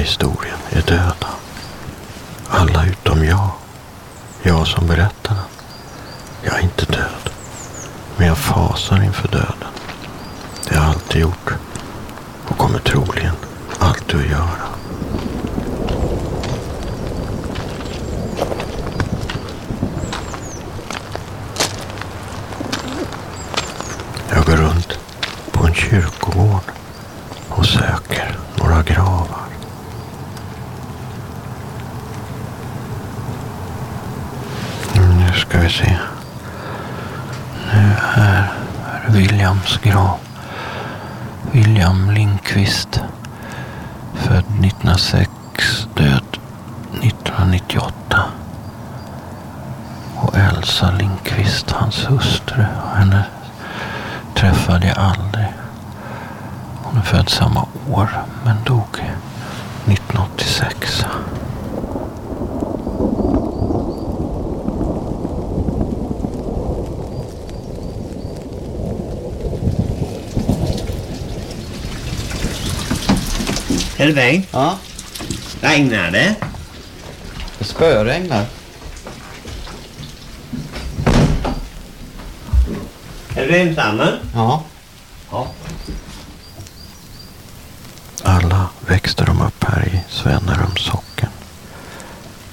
historien är döda. Alla utom jag. Jag som berättar den. Jag är inte död. Men jag fasar inför döden. Det har jag alltid gjort. Och kommer troligen alltid att göra. Jag går runt på en kyrkogård och söker några gravar. Mm, Nu ska vi se. Nu här är Williams grav. William Lindqvist. Född 1906, död 1998. Och Elsa Lindqvist, hans hustru. Henne träffade jag aldrig. Hon är född samma år men dog 1986. Helving, Ja, regnar det? det spöregnar. Är du ensam? Ja. Ja. Alla växte de upp här i Svennerums socken.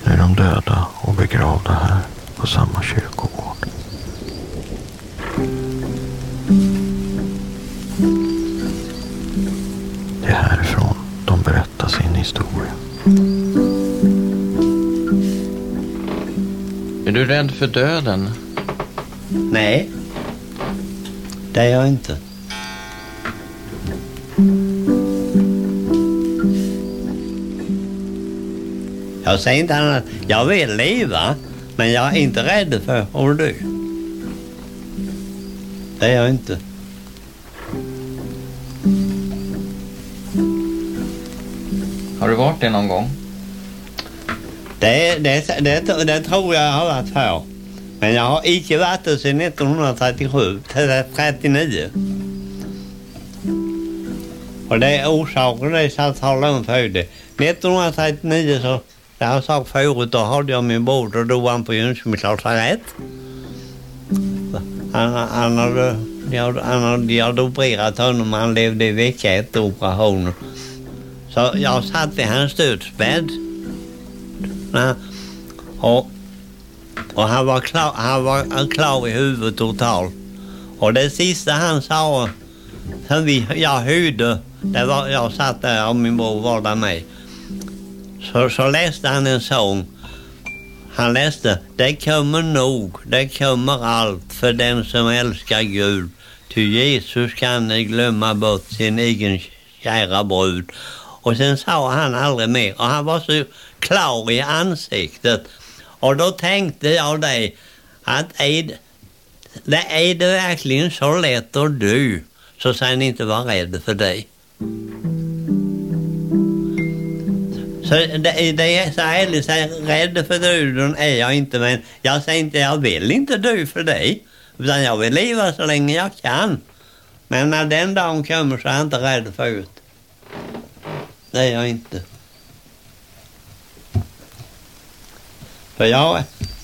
Nu är de döda och begravda här på samma kyrkogård. Det är härifrån de berättar sin historia. Är du rädd för döden? Nej, det är jag inte. Jag säger inte annat. Jag vill leva, men jag är inte rädd för att dö. Det är jag inte. Har du varit det någon gång? Det, det, det, det tror jag har varit för. Men jag har icke varit det sedan 1937 39. Och det är orsaken det så att tala om för det. 1939 så, det har jag sagt förut, då hade jag min bror, då dog han på Jönköpings lasarett. Han, han, hade, de hade, han hade, jag hade opererat honom, han levde i vecka efter operationen. Så jag satt vid hans dödsbädd. Och, och han var klar, han var klar i huvudet totalt. Och det sista han sa, som vi, jag hörde, det var, jag satt där och min bror var där med. Så, så läste han en sång. Han läste, det kommer nog, det kommer allt för den som älskar Gud. Ty Jesus kan ej glömma bort sin egen kära brud. Och sen sa han aldrig mer och han var så klar i ansiktet. Och då tänkte jag det att är det, är det verkligen så lätt att dö så ska ni inte vara rädd för det. Så det, det är så ärligt, så rädd för döden är jag inte men jag säger inte jag vill inte dö för det. Utan jag vill leva så länge jag kan. Men när den dagen kommer så är jag inte rädd för det. Det är jag inte. För jag,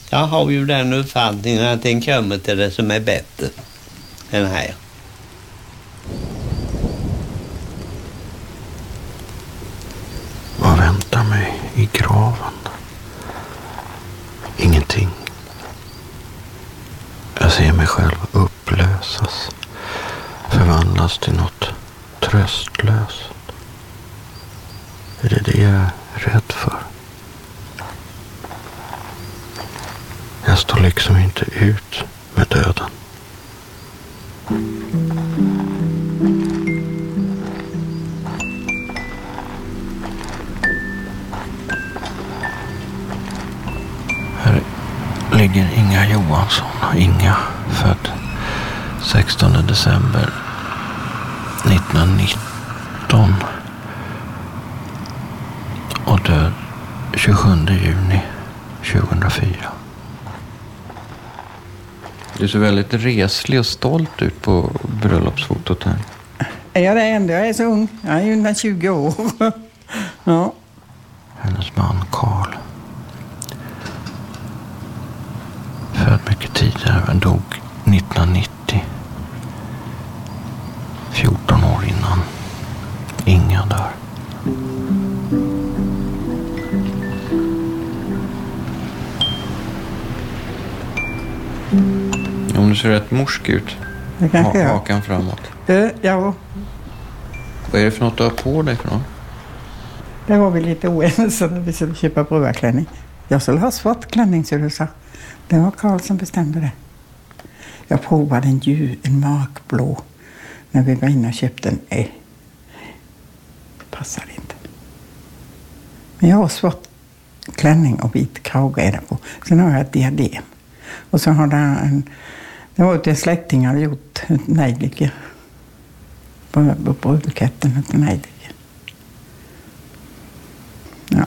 jag har ju den uppfattningen att den kommer till det som är bättre än här. Vad väntar mig i graven? Du ser väldigt reslig och stolt ut på bröllopsfotot här. Är jag det ändå? Jag är så ung. Jag är ju ungefär 20 år. ja. Hennes man Karl. Född mycket tidigare men dog 1990. 14 år innan Inga dör. Du ser rätt morsk ut. Det kanske Ha, jag. hakan framåt. Eh, Ja, Vad är det för något du har på dig för något? där var vi lite oense när vi skulle köpa brödklänning. Jag skulle ha svart klänning, så du sa. Det var Karl som bestämde det. Jag provade en, ljus, en mörkblå när vi var inne och köpte en. Nej, det passade inte. Men jag har svart klänning och vit krage är det på. Sen har jag ett diadem. Och så har det en... Det var till en släkting hade gjort ett nejlike. På, på brudbuketten, ett nejlike. Ja.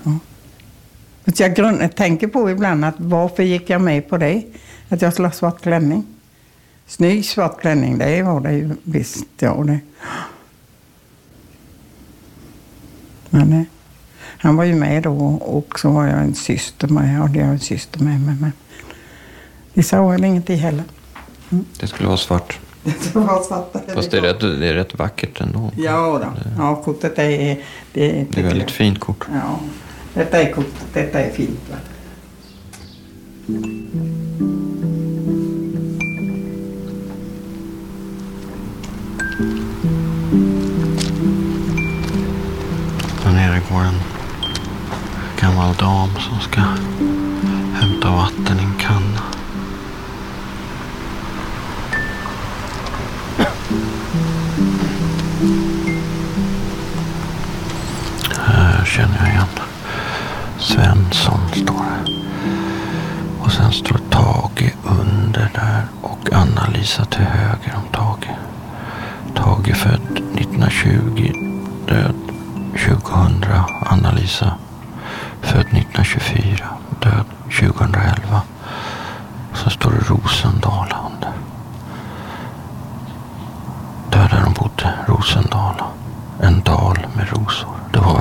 Så jag, grund, jag tänker på ibland att varför gick jag med på det? Att jag skulle ha svart klänning. Snygg svart klänning, det var det ju visst. Ja, det. Men nej. han var ju med då och så var jag en syster med. Hade jag en syster med mig. Men det sa väl ingenting heller. Det skulle vara svart. Det var svart. Fast det är rätt, det är rätt vackert ändå. Ja, då. ja kortet är... Det, det, Det är väldigt fint kort. Ja, detta är kortet. Detta är fint. Va? Där nere går en gammal dam som ska hämta vatten i en kanna. Känner jag igen Svensson står det. Och sen står Tage under där och Anna-Lisa till höger om Tage. Tage född 1920, död 2000. Anna-Lisa född 1924, död 2011. Och så står det Rosendala under. Där där de bodde, Rosendala. En dal med rosor. Det var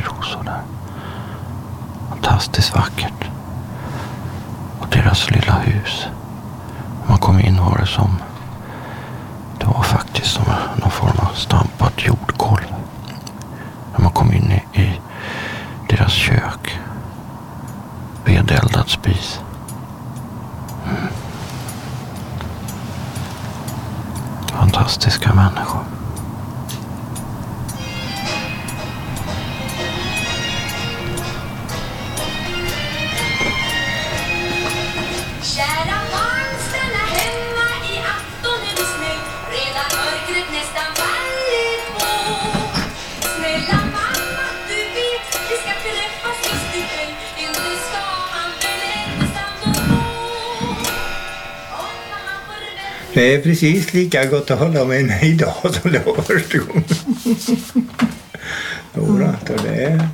rosor där. Fantastiskt vackert. Och deras lilla hus. När man kom in var det som Det är precis lika gott att hålla med henne idag som det var första gången. Jodå, så det är...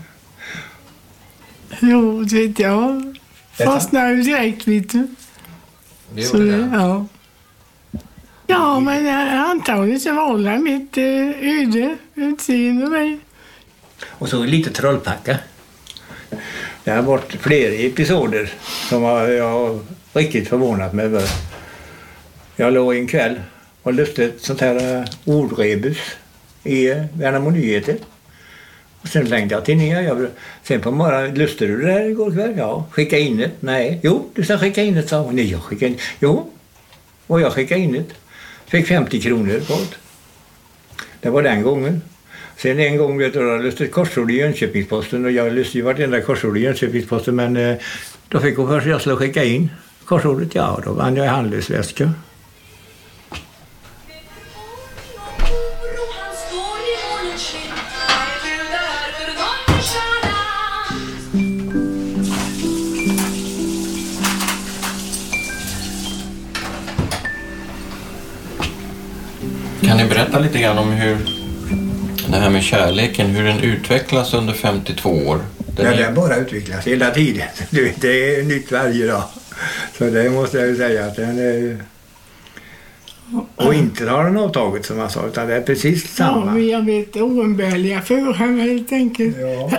Jo, du vet jag fastnade ju direkt, vet du. Det Så det, ja. Ja, men eh, antagligen så var det mitt eh, öde, utseende mig. Och så lite trollpacka. Det har varit flera episoder som jag har riktigt förvånat mig över. Jag låg en kväll och lyfte ett sånt här eh, ordrebus i eh, Värnamo Nyheter. Och sen slängde jag till ner. Jag, sen på morgonen, lyfte du det här igår kväll? Ja. Skicka in det? Nej. Jo, du ska skicka in det, sa hon. Nej, jag skickade in Jo. Och jag skickade in det. Fick 50 kronor på det. Det var den gången. Sen en gång vet du, jag löste ett korsord i Jönköpingsposten och jag löste ju vartenda korsord i Jönköpingsposten men eh, då fick hon för sig att jag skulle skicka in korsordet. Ja, då vann jag i handelsväska. Kan ni berätta lite grann om hur det här med kärleken, hur den utvecklas under 52 år? Den Ja, är- den bara utvecklas hela tiden. Du vet, det är nytt varje dag. Så det måste jag ju säga att den är... Och inte har den avtagit som jag sa, utan det är precis Ja, samma. vi har blivit oumbärliga för henne helt enkelt. Ja.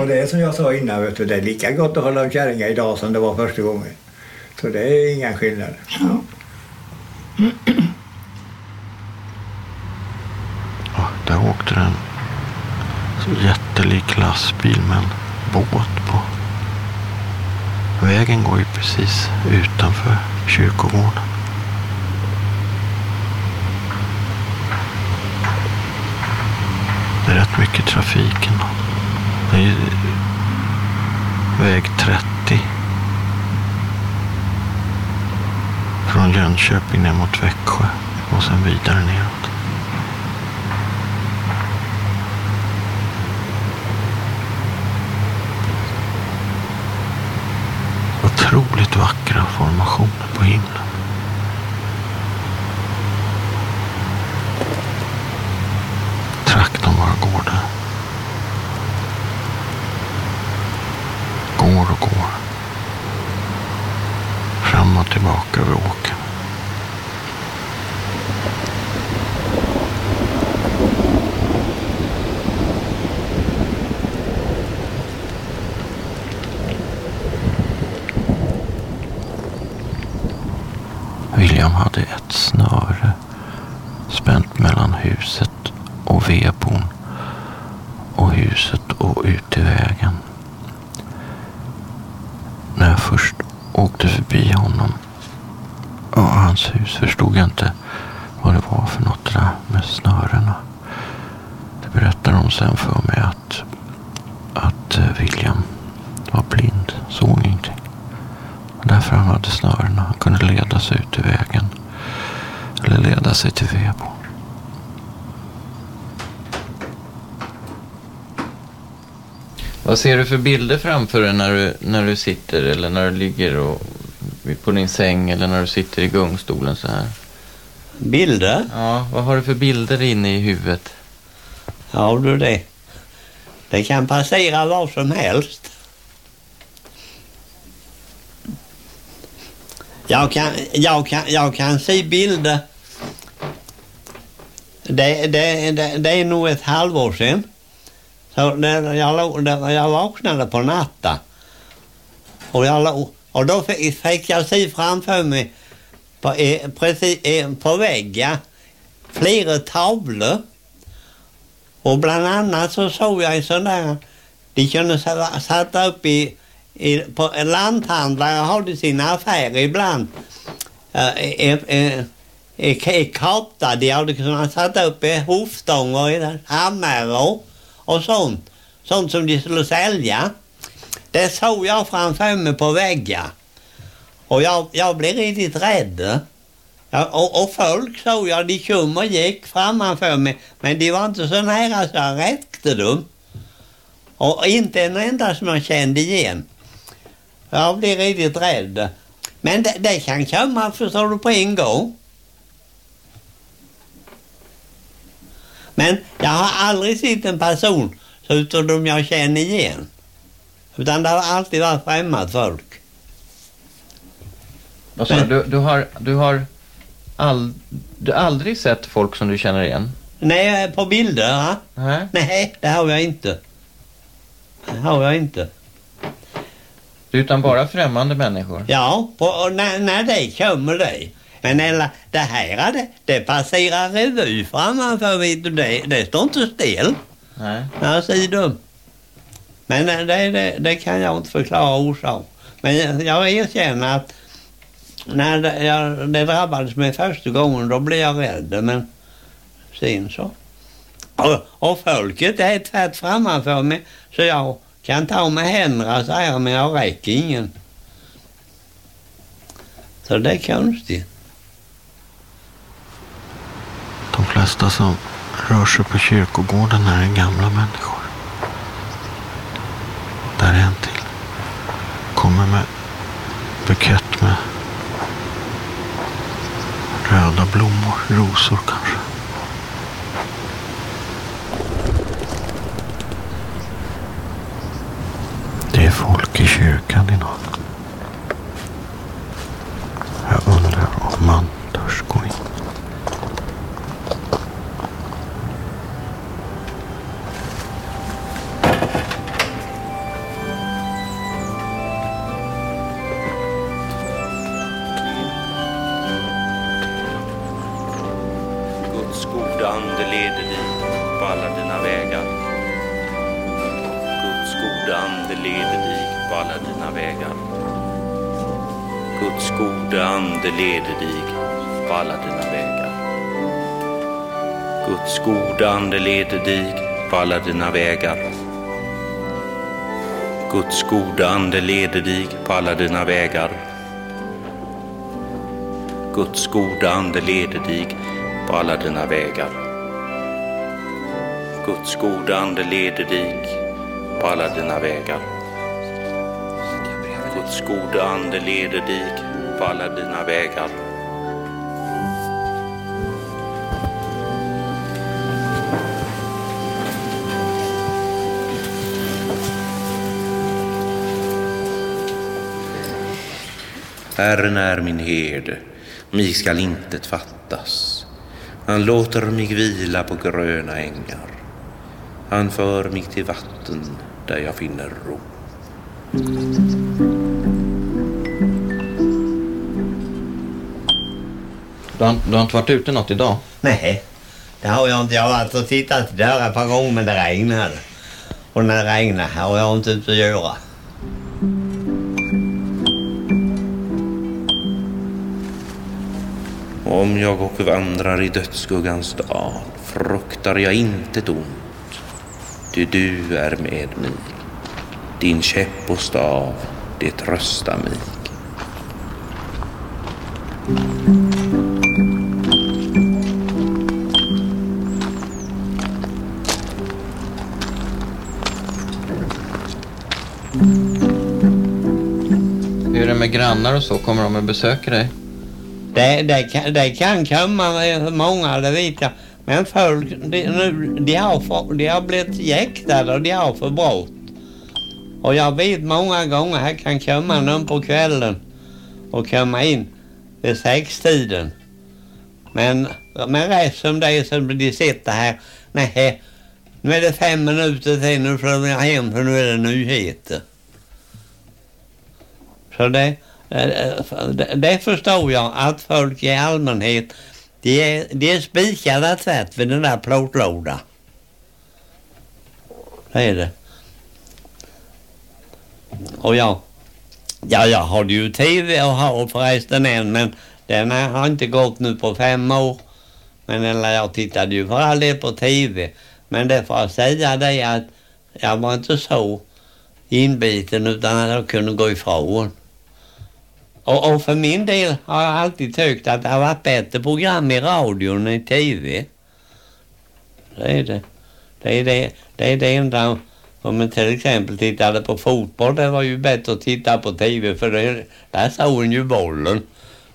Och det är som jag sa innan, vet du, det är lika gott att hålla om kärringar idag som det var första gången. Så det är inga skillnader. Ja. Ja, där åkte det en så jättelik lastbil med en båt på. Vägen går ju precis utanför kyrkogården. Det är rätt mycket trafik ändå. Det är ju väg 30. Från Jönköping ner mot Växjö och sen vidare neråt. Otroligt vackra formationer på himlen. Traktorn bara går där. Går och går. Fram och tillbaka över åkern. William hade ett snöre spänt mellan huset och vedbon och huset och ut i vägen. När jag först åkte förbi honom och hans hus förstod jag inte vad det var för något det där med snörena. Det berättade de sen för mig att, att eh, William var blind, såg ingenting. Därför han hade snörena. Han kunde leda sig ut i vägen. Eller leda sig till vedbon. Vad ser du för bilder framför dig när du, när du sitter eller när du ligger och, på din säng eller när du sitter i gungstolen så här? Bilder? Ja, vad har du för bilder inne i huvudet? Ja du det. Det kan passera vad som helst. Jag kan, jag kan, jag kan se bilder. Det, det, det, det är nog ett halvår sedan. Så när jag, jag vaknade på natten. Och, jag, och då fick fick jag se framför mig på, eh, precis, eh, på väggen flera tavlor. Och bland annat så såg jag en sån där, de kunde sätta upp i, i på lanthandlare har de sina affärer ibland. Uh, eh, eh, eh, kapta, de hade kunnat sätta upp eh, hovstånger, hammare och sånt. Sånt som de skulle sälja. Det såg jag framför mig på väggen. Och jag, jag blev riktigt rädd. Ja, och, och folk såg jag, de kom och gick framför mig, men de var inte så nära så jag räckte dem. Och inte en enda som jag kände igen. Jag blev riktigt rädd. Men det, det kan komma, förstår du, på en gång. Men jag har aldrig sett en person så utom de jag känner igen. Utan det har alltid varit främmande folk. Vad sa du? Du, har, du har all, du aldrig sett folk som du känner igen? Nej, på bilder, va? Nej. Nej, det har jag inte. Det har jag inte. Utan bara främmande människor? Ja, och när, när det kommer det. Men eller, det här, det, det passerar revy framför vet du, det, det står inte still. Nej. Ser dem. Men det, det, det kan jag inte förklara orsak. Men jag, jag erkänner att när det, jag, det drabbades mig första gången då blev jag rädd. Men sen så. Och, och folket är tvärt framför mig så jag kan ta med händerna säger men jag räcker ingen. Så det är konstigt. De flesta som rör sig på kyrkogården är gamla människor. Där är en till. Kommer med bukett med röda blommor, rosor kanske. Folk i kyrkan idag. Jag undrar om man törs gå in. Guds gode ande leder dig på alla dina vägar. Guds gode ande leder dig på alla dina vägar. Guds gode ande leder dig på alla dina vägar. Guds gode ande leder dig på alla dina vägar. Guds gode ande leder dig på alla dina vägar. Guds gode ande leder dig på alla dina vägar. Herren är min herde, mig skall intet fattas. Han låter mig vila på gröna ängar. Han för mig till vatten där jag finner ro. Du har, du har inte varit ute något idag? Nej, det har jag inte. Jag har varit och tittat i dörrar ett par gånger men det regnade. Och när det regnar har jag inte ute att göra. Om jag och vandrar i dödsskuggans dal fruktar jag intet ont, ty du är med mig. Din käpp och stav, det tröstar mig. Grannar och så? Kommer de och besöker dig? Det, det, kan, det kan komma många, det vet jag. Men folk, de, nu, de, har, för, de har blivit jäktade och de har för brott. Och jag vet många gånger här kan komma någon på kvällen och komma in vid sextiden. Men, men rätt som det är så de sitter här. Nej, nu är det fem minuter till, nu får jag hem för nu är det nyheter. Så det, Eh, eh, det, förstår jag att folk i allmänhet de är, de är spikade tvärt vid den där plåtlådan. Det är det. Och jag, ja jag har ju tv och har förresten en men den har inte gått nu på fem år. Men eller jag tittade ju för all del på tv. Men det får jag säga det att jag var inte så inbiten utan att jag kunde gå ifrån. Och, och för min del har jag alltid tyckt att det har varit bättre program i radion än i tv. Det är det. Det är det, det, är det enda. Om man till exempel tittade på fotboll, det var ju bättre att titta på tv för det, där såg en ju bollen.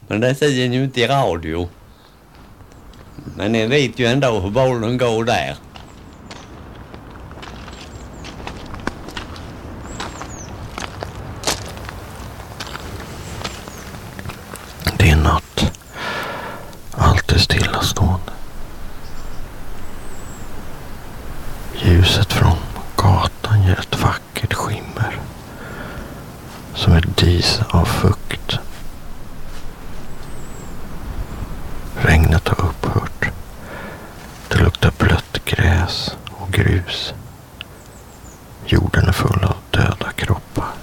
Men det ser en ju inte i radio. Men ni vet ju ändå hur bollen går där. Det är natt. Allt är stillastående. Ljuset från gatan ger ett vackert skimmer. Som ett dis av fukt. Regnet har upphört. Det luktar blött gräs och grus. Jorden är full av döda kroppar.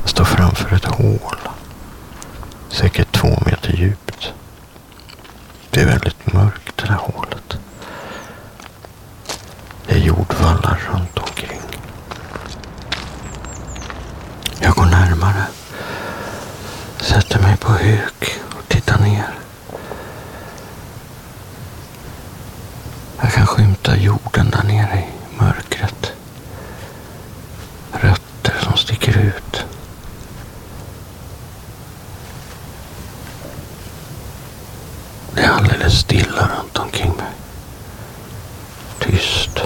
Jag står framför ett hål. Säkert två meter djupt. Det är väldigt mörkt det där hålet. Det är jordvallar runt omkring. Jag går närmare. Sätter mig på huk och tittar ner. Jag kan skymta jorden där nere i mörkret. Rötter som sticker ut. Det är alldeles stilla runt omkring mig. Tyst.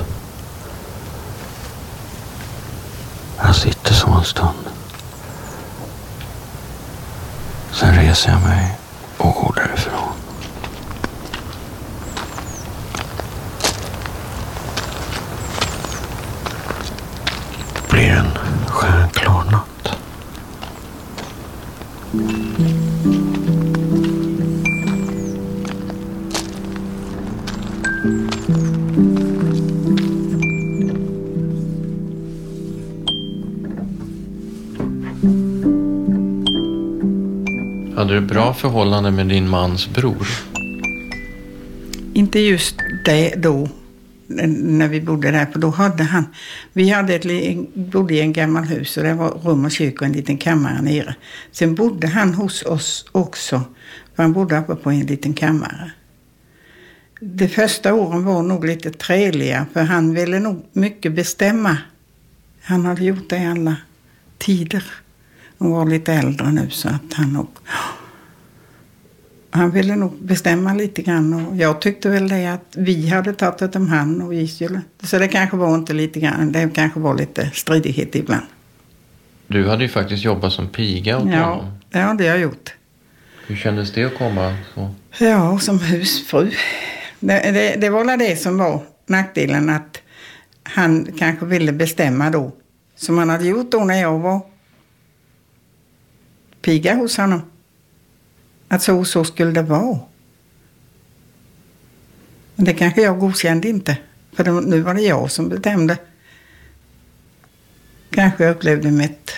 Jag sitter så en stund. Sen reser jag mig och går därifrån. Du bra förhållande med din mans bror? Inte just det då, när vi bodde där, för då hade han... Vi hade ett, bodde i en gammal hus och det var rum och kök och en liten kammare nere. Sen bodde han hos oss också, för han bodde uppe på en liten kammare. De första åren var nog lite träliga, för han ville nog mycket bestämma. Han hade gjort det i alla tider. och var lite äldre nu så att han nog... Han ville nog bestämma lite grann och jag tyckte väl det att vi hade tagit det om han och vi skulle... Så det kanske var inte lite grann, det kanske var lite stridighet ibland. Du hade ju faktiskt jobbat som piga åt Ja, honom. ja, det har jag gjort. Hur kändes det att komma så? Ja, som husfru. Det, det, det var väl det som var nackdelen att han kanske ville bestämma då. Som han hade gjort då när jag var piga hos honom. Att så och så skulle det vara. Men det kanske jag godkände inte. För nu var det jag som bestämde. Kanske jag upplevde mitt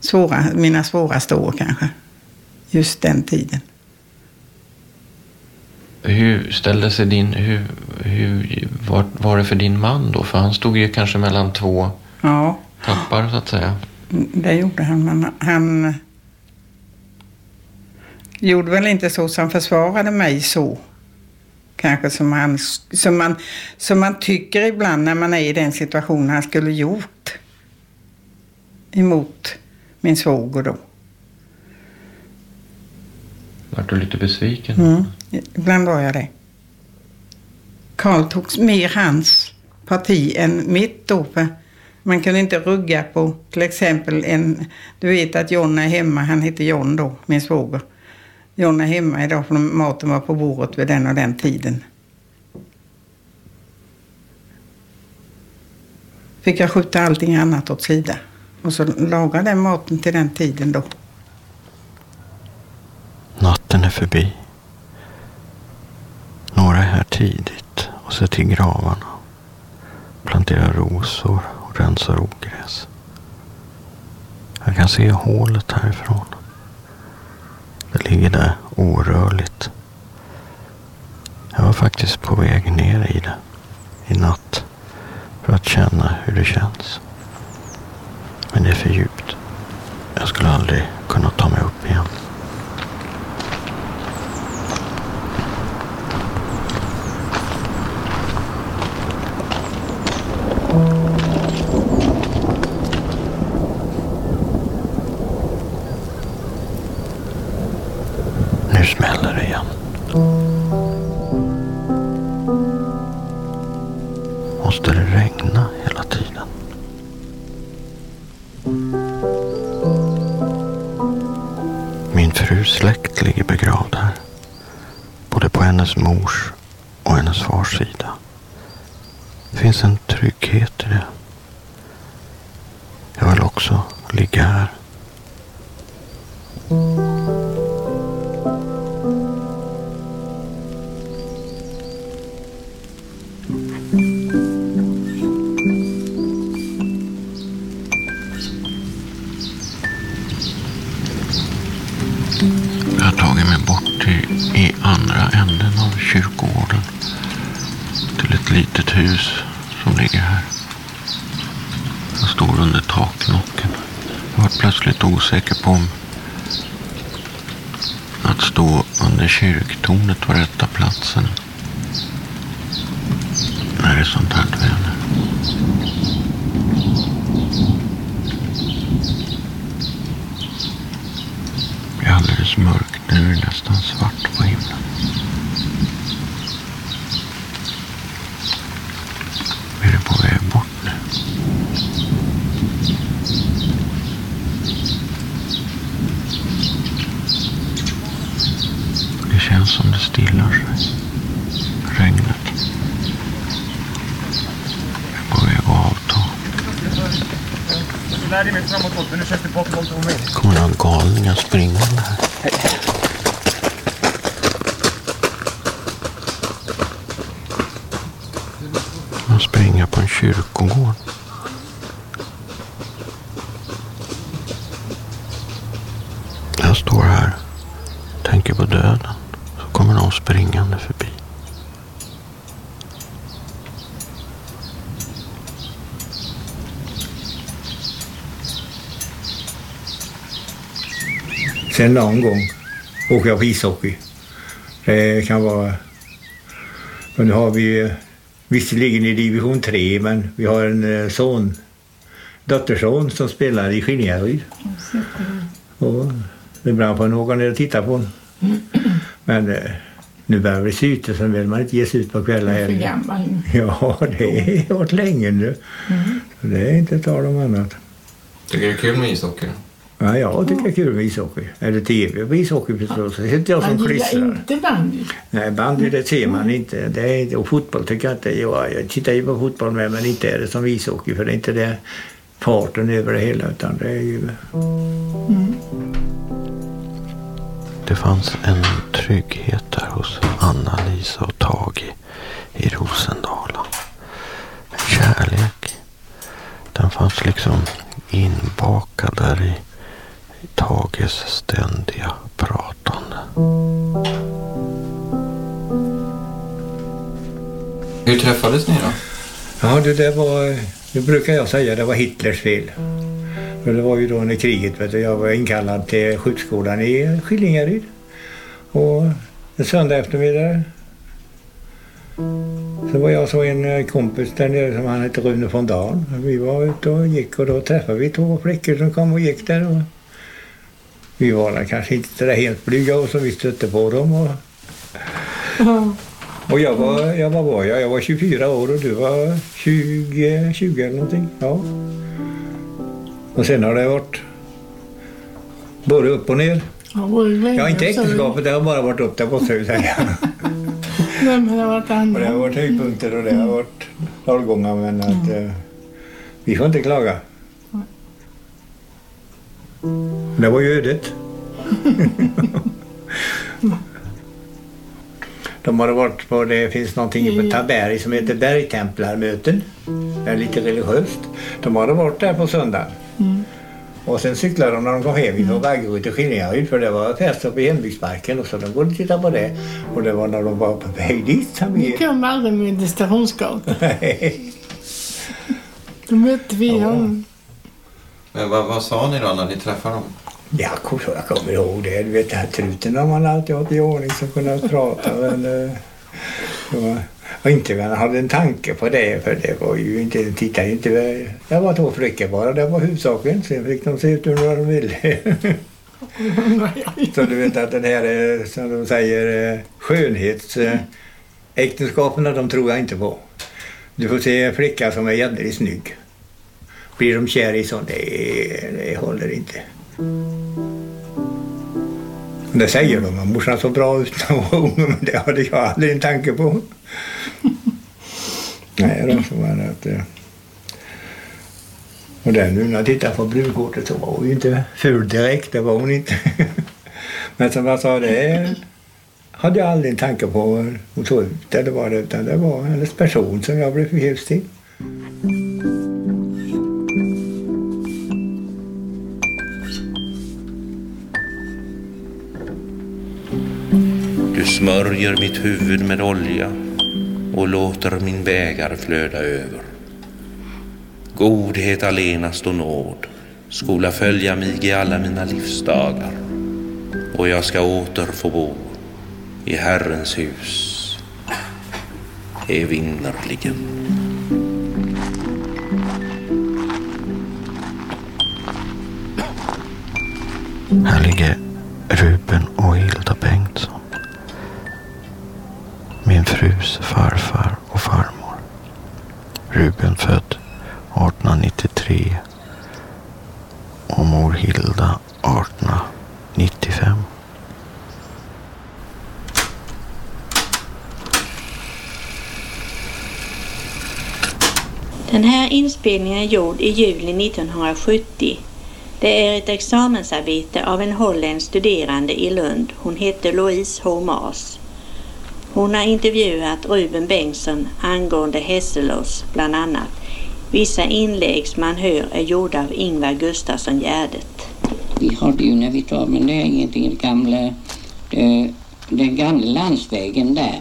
svåra, mina svåraste år kanske. Just den tiden. Hur ställde sig din... Hur, hur var, var det för din man då? För han stod ju kanske mellan två Ja, tappar så att säga. det gjorde han. Men han gjorde väl inte så som försvarade mig så. Kanske som, han, som, man, som man tycker ibland när man är i den situationen han skulle gjort. Emot min svåger då. Vart du lite besviken? Mm. Ibland var jag det. Karl tog mer hans parti än mitt då. För man kunde inte rugga på till exempel en... Du vet att John är hemma, han heter John då, min svåger. John är hemma idag för maten var på bordet vid den och den tiden. Fick jag skjuta allting annat åt sidan. Och så laga den maten till den tiden då. Natten är förbi. Några är här tidigt och ser till gravarna. Planterar rosor och rensar ogräs. Jag kan se hålet härifrån. Ligger där orörligt. Jag var faktiskt på väg ner i det i natt för att känna hur det känns. Men det är för djupt. Jag skulle aldrig hus som ligger här. Jag står under taknocken. Jag var plötsligt osäker på om att stå under kyrktornet var rätta platsen. När det är sånt här väder. Det är alldeles mörkt. Nu är det nästan svart på himlen. framåt Tobbe. Nu körs du bort mot Tommy. Det kommer några galningar springande här. De springer på en kyrkogård. Jag står här tänker på döden. Så kommer de springande förbi. Sen någon gång åker jag på ishockey. Det kan vara... Men nu har vi eh, visserligen i division 3 men vi har en eh, son, dotterson som spelar i Skinnjaryd. Och ibland får någon ner och titta på honom. Men eh, nu börjar det bli syte så vill man inte ge sig ut på kvällar Jag är för heller. gammal. Ja, det har varit länge nu. Så det är inte tal om annat. Tycker du det är kul med ishockey? Ja, jag tycker det är kul med ishockey. Eller tv på ishockey förstås. Det sitter jag som Man gillar klistrar. inte bandy. Nej, bandy det ser man inte. Det är, inte- och fotboll tycker jag inte. Ja, jag tittar ju på fotboll med men inte är det som ishockey för det är inte det farten över det hela utan det är ju... Det fanns en trygghet där hos Anna, Lisa och Tage i Rosendala. En kärlek. Den fanns liksom inbakad där i, i Tages ständiga pratande. Hur träffades ni då? Ja, det där var... Det brukar jag säga, det var Hitlers fel. För det var ju då under kriget, vet du. Jag var inkallad till skjutskolan i Skillingaryd. Och en söndag eftermiddag så var jag så en eh, kompis där nere som han hette Rune von Dahl. Vi var ute och gick och då träffade vi två flickor som kom och gick där. Och vi var kanske inte så där helt blyga och så vi stötte på dem. Och, och jag var, jag var, var jag? Jag var 24 år och du var 20, 20 eller någonting. Ja. Och sen har det varit både upp och ner. Ja, både länge Ja, inte äktenskapet, det har bara varit upp, det måste jag säga. Nej, men det har varit Och det har andra. varit höjdpunkter och det har varit dalgångar men att eh, vi får inte klaga. Det var ju ödet. De har varit på, det finns någonting på Taberg som heter Bergtemplarmöten. Det är lite religiöst. De hade varit där på söndagen. Och sen cyklade de när de kom hem ifrån Vaggeryd till Skillingaryd för det var fest uppe i hembygdsparken och så de borde titta på det. Och det var när de var på väg dit som Vi vi... kom aldrig med till Stationsgatan. Då mötte vi honom. Men vad, vad sa ni då när ni träffade dem? Ja, kom- jag kommer ihåg det. Du vet, här truten har man alltid haft i ordning som kunnat prata. Men, eh, och inte man hade en tanke på det, för det var ju inte, titta inte, det var två flickor bara, det var huvudsaken. Sen fick de se ut hur de ville. Så du vet att den här, eh, som de säger, eh, skönhetsäktenskapen, de tror jag inte på. Du får se en flicka som är jävligt snygg. Blir de kär i sånt, det, det håller inte. Det säger de, att morsan såg bra ut när hon var ung, men det hade jag aldrig en tanke på. Nej, då, så var det att... eh, Och där nu när jag tittar på brudkortet så var hon ju inte ful direkt, det var hon inte. Men som jag sa, det hade jag aldrig en tanke på hur hon såg ut eller vad det utan det var hennes person som jag blev förtjust i. smörjer mitt huvud med olja och låter min bägare flöda över. Godhet allenast och nåd skola följa mig i alla mina livsdagar och jag ska åter få bo i Herrens hus evinnerligen. Här ligger Ruben och Hilda Bengtsson. Min frus farfar och farmor. Ruben född 1893 och mor Hilda 1895. Den här inspelningen är gjord i juli 1970. Det är ett examensarbete av en holländsk studerande i Lund. Hon heter Louise H. Maas. Hon har intervjuat Ruben Bengtsson angående Hesselås bland annat. Vissa inlägg som man hör är gjorda av Ingvar Gustafsson Gärdet. Vi hade ju när vi tar, men det är ingenting det gamla. Det den gamla landsvägen där.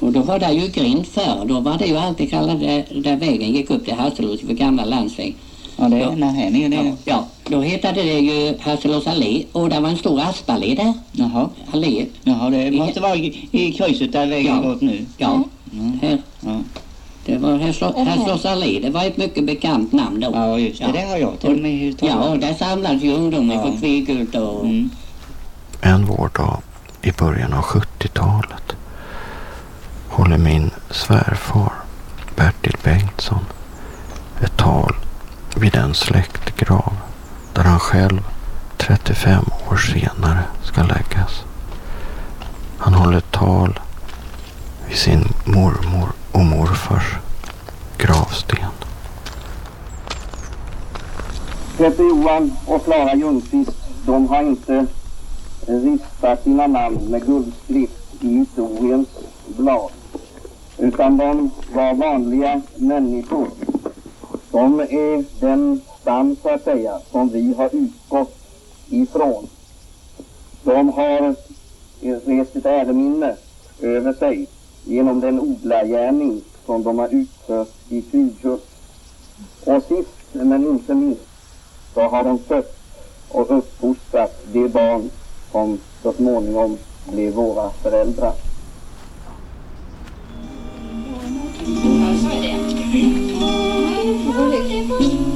Och då var det ju grind förr. Då var det ju alltid kallat där, där vägen gick upp till Hasselås för gamla landsväg. Ja, det är Ja. när här nere. det är Ja, det. ja, då heter det ju Hasselås allé och det var en stor aspallé där. Jaha. Allé. Jaha, det måste vara i, i krysset där vägen Ja. gått nu. Ja, Mm. här. Ja. Det var Hässleholms allé. Det var ett mycket bekant namn då. ja, just det. Ja. Det har jag till och med hört Ja, och där samlades ju ungdomar Ja. på Kvigult och... Mm. En vårdag i början av 70-talet håller min svärfar Bertil Bengtsson ett tal vid den släktgrav där han själv 35 år senare ska läggas. Han håller tal vid sin mormor och morfars gravsten. Peter Johan och Klara Ljungqvist, de har inte ristat sina namn med guldskrift i historiens blad. Utan de var vanliga människor. De är den stam, så att säga, som vi har utgått ifrån. De har rest ett äreminne över sig genom den odlargärning som de har utfört i Kvivhult. Och sist men inte minst så har de fött och uppfostrat de barn som så småningom blev våra föräldrar.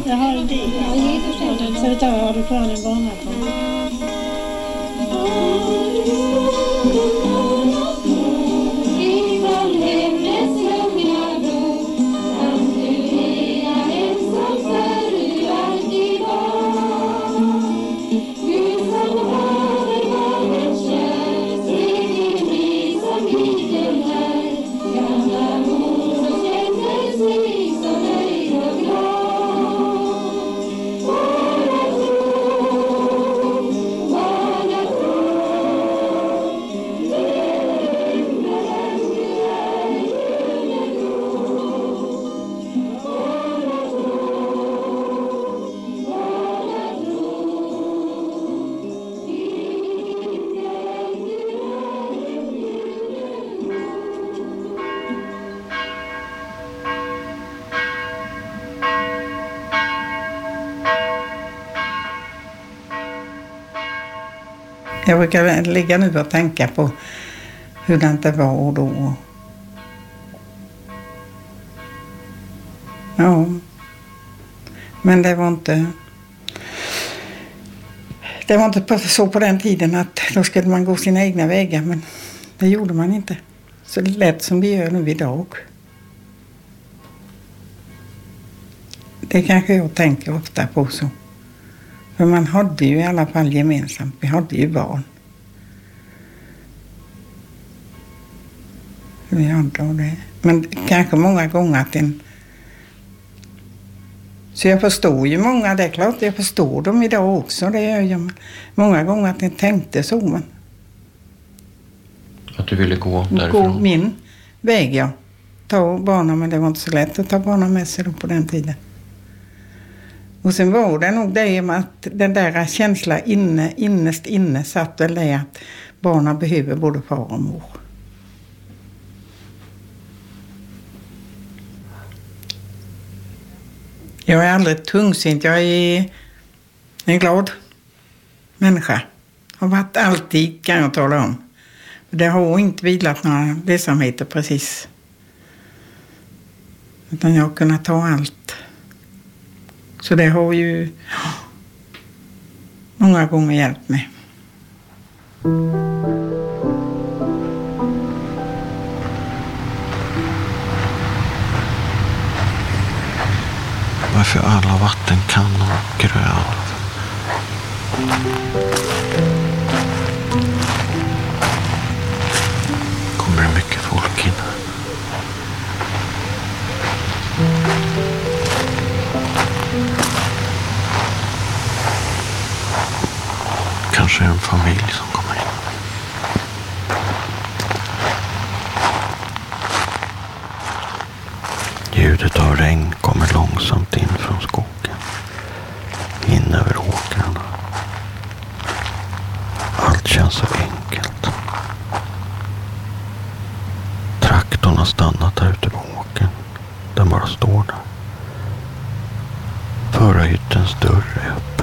Jag har en bil. Så då har du kvar din barnatron. Jag brukar ligga nu och tänka på hur det var då. Ja. Men det var inte... Det var inte så på den tiden att då skulle man gå sina egna vägar, men det gjorde man inte. Så lätt som vi gör nu idag. Det kanske jag tänker ofta på så. För man hade ju i alla fall gemensamt, vi hade ju barn. Vi hade det. Men kanske många gånger att en... Så jag förstår ju många, det är klart jag förstår dem idag också, det gör jag. Många gånger att en tänkte så, men Att du ville gå gå därifrån? min väg ja. Ta barnen, men det var inte så lätt att ta barnen med sig då på den tiden. Och sen var det nog det med att den där känslan inne, innerst inne satt väl det att barnen behöver både far och mor. Jag är aldrig tungsint. Jag är en glad människa. Har varit alltid, kan jag tala om. Det har inte vilat några ledsamheter precis. Utan jag har kunnat ta allt. Så det har ju många gånger hjälpt mig. Varför alla vattenkannor grön? Kanske en familj som kommer in. Ljudet av regn kommer långsamt in från skogen. In över åkrarna. Allt känns så enkelt. traktorn har stannat där ute på åkern. Den bara står där. Förarhyttens dörr är öppen.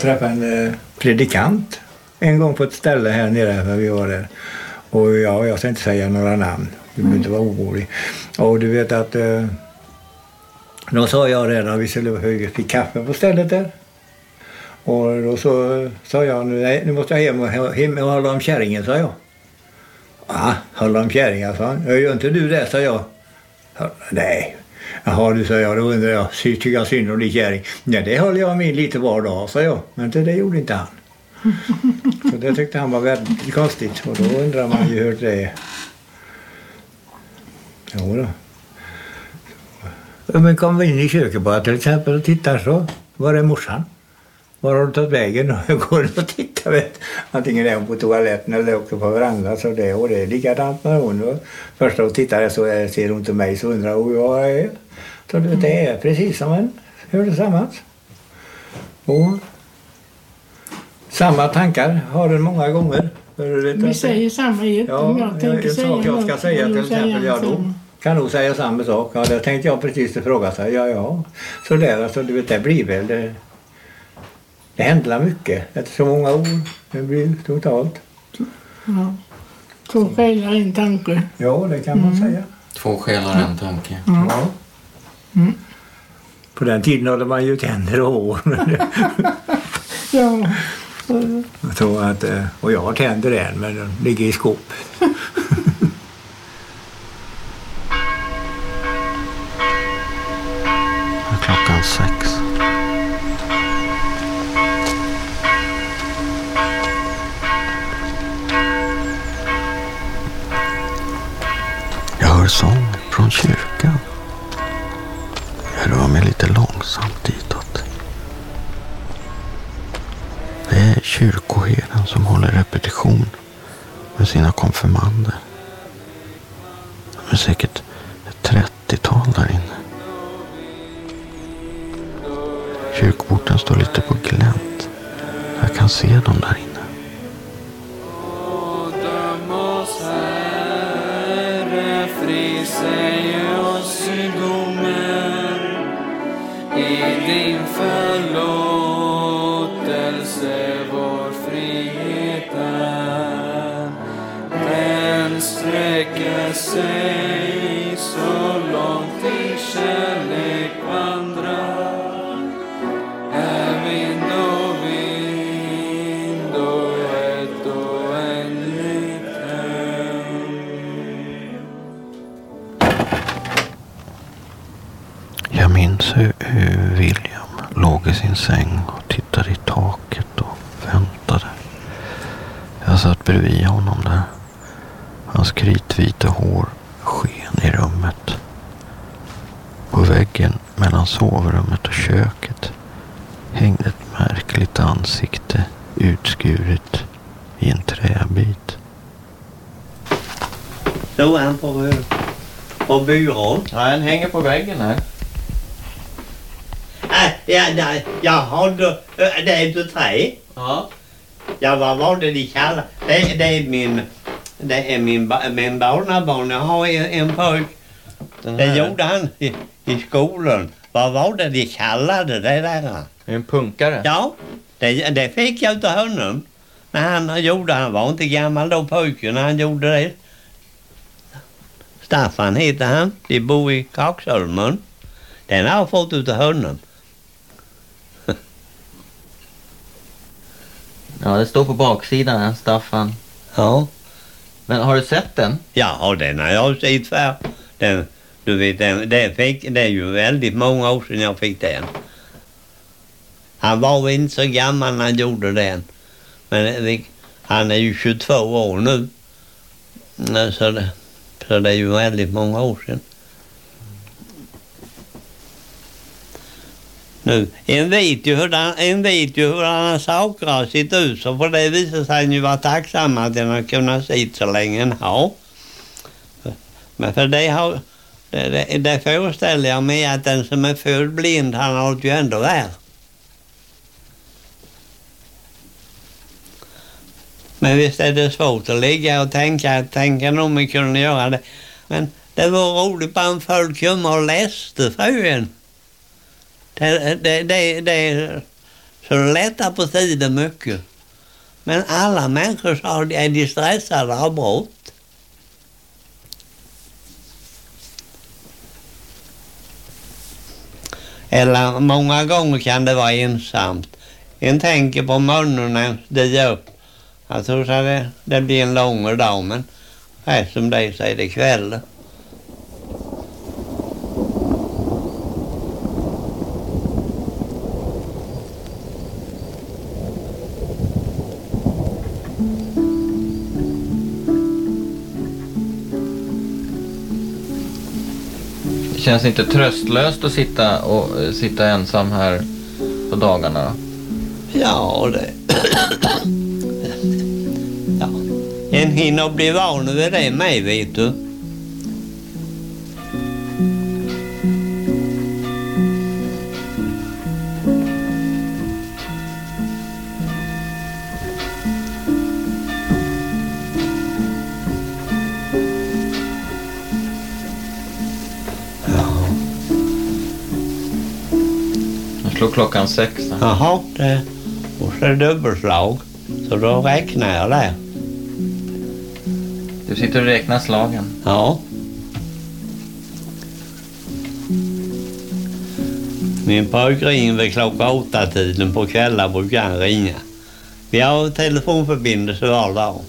Jag träffade en eh, predikant en gång på ett ställe här nere där vi var där. Och ja, jag ska inte säga några namn. Du behöver inte vara orolig. Och du vet att eh, då sa jag redan vi skulle höja till kaffe på stället där. Och då så sa jag nej, nu måste jag hem och, hem och hålla om kärringen, sa jag. Ja, hålla om kärringen, sa han. Gör inte du det, sa jag. Nej. Jaha, du sa jag, då undrar jag, tycker jag synd om din kärring? Nej, det håller jag med lite var dag, sa jag. Men det, det gjorde inte han. Så det tyckte han var väldigt konstigt och då undrar man ju hur det är. Jo då. Ja, Men kom vi in i köket bara till exempel och tittar så. Var är morsan? Var har du tagit vägen? Går och tittar. Vet. Antingen är hon på toaletten eller också på verandan. Så det, och det är likadant med hon. Första hon tittar så är- ser hon till mig så undrar hon hur jag är. Så det är precis som en hör tillsammans. Och samma tankar har den många gånger. Vi säger samma ett. Ja, Om jag tänker en säga sak jag ska säga till exempel, ja då kan nog säga samma sak. Ja, det tänkte jag precis fråga. Ja, ja. Så där, alltså, du vet, det blir väl det. Det händer mycket. Efter så många ord. Det blir totalt. Ja. Två själar, en tanke. Ja, det kan man säga. Två själar, en tanke. Ja. På den tiden hade man ju tänder och hår. Ja. Jag tror att, eh, och jag har tänder än, men de ligger i skåp. Det är klockan sex. Från kyrkan. Jag rör mig lite långsamt ditåt. Det är kyrkoherden som håller repetition med sina konfirmander. De är säkert ett trettiotal där inne. Kyrkporten står lite på glänt. Jag kan se dem där inne. Sig så långt i kärlek. Är vind och vind och ett. Jag minns hur William låg i sin säng och tittade i taket och väntade. Jag satt bredvid honom där. Hans kritvita hår sken i rummet. På väggen mellan sovrummet och köket hängde ett märkligt ansikte utskuret i en träbit. Stod han på, på byrån? Nej, den hänger på väggen här. Äh, ja, nej, jaha, då, det är inte trä? Ja. Ja, vad var det de kallade det? Det är min, det är min, min barnabarn. Jag har en, en pojk Det gjorde han i, i skolan. Vad var det de kallade det där? En punkare? Ja, det, det fick jag av honom. När han gjorde, han var inte gammal då pojken när han gjorde det. Staffan heter han. De bor i Kaksholmen. Den har jag fått utav honom. Ja, det står på baksidan, Staffan. Ja. Men har du sett den? Ja, den har jag sett för. Den, du vet, den, det, fick, det är ju väldigt många år sedan jag fick den. Han var väl inte så gammal när han gjorde den. Men det, han är ju 22 år nu. Så det, så det är ju väldigt många år sedan. Nu, en vet ju hur han, en vet ju hur han saker har sett ut så på det viset har han ju varit tacksam att den har kunnat se så länge han har. Men för det har, det, det, det föreställer jag mig att den som är född blind han har det ju ändå värre. Men visst är det svårt att ligga och tänka, tänka nog man kunde göra det. Men det var roligt bara om folk kom och läste för det, Det, det, det, är så det lättar på tiden mycket. Men alla människor sa är de stressade av brott. Eller många gånger kan det vara ensamt. En tänker på morgonen när en stiger upp. Jag tror så det, det blir en lång dag men nej, som det är så är det kväll. Känns inte tröstlöst att sitta, och, eh, sitta ensam här på dagarna då? Ja, det... ja. En hinner bli van vid det med, vet du. Klockan sex. Jaha, det... Och så är det dubbelslag. Så då räknar jag där. Du sitter och räknar slagen. Ja. Min pojk ringer vid klockan åtta tiden på kvällen brukar han ringa. Vi har telefonförbindelse var dag.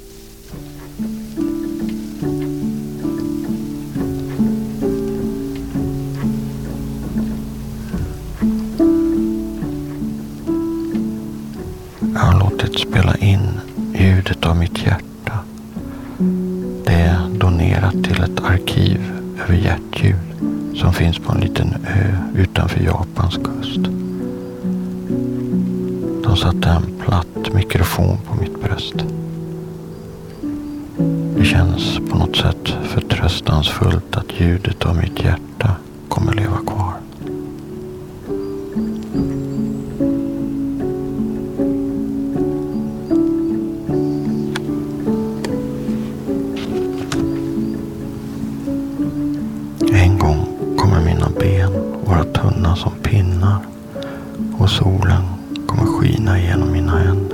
hayat.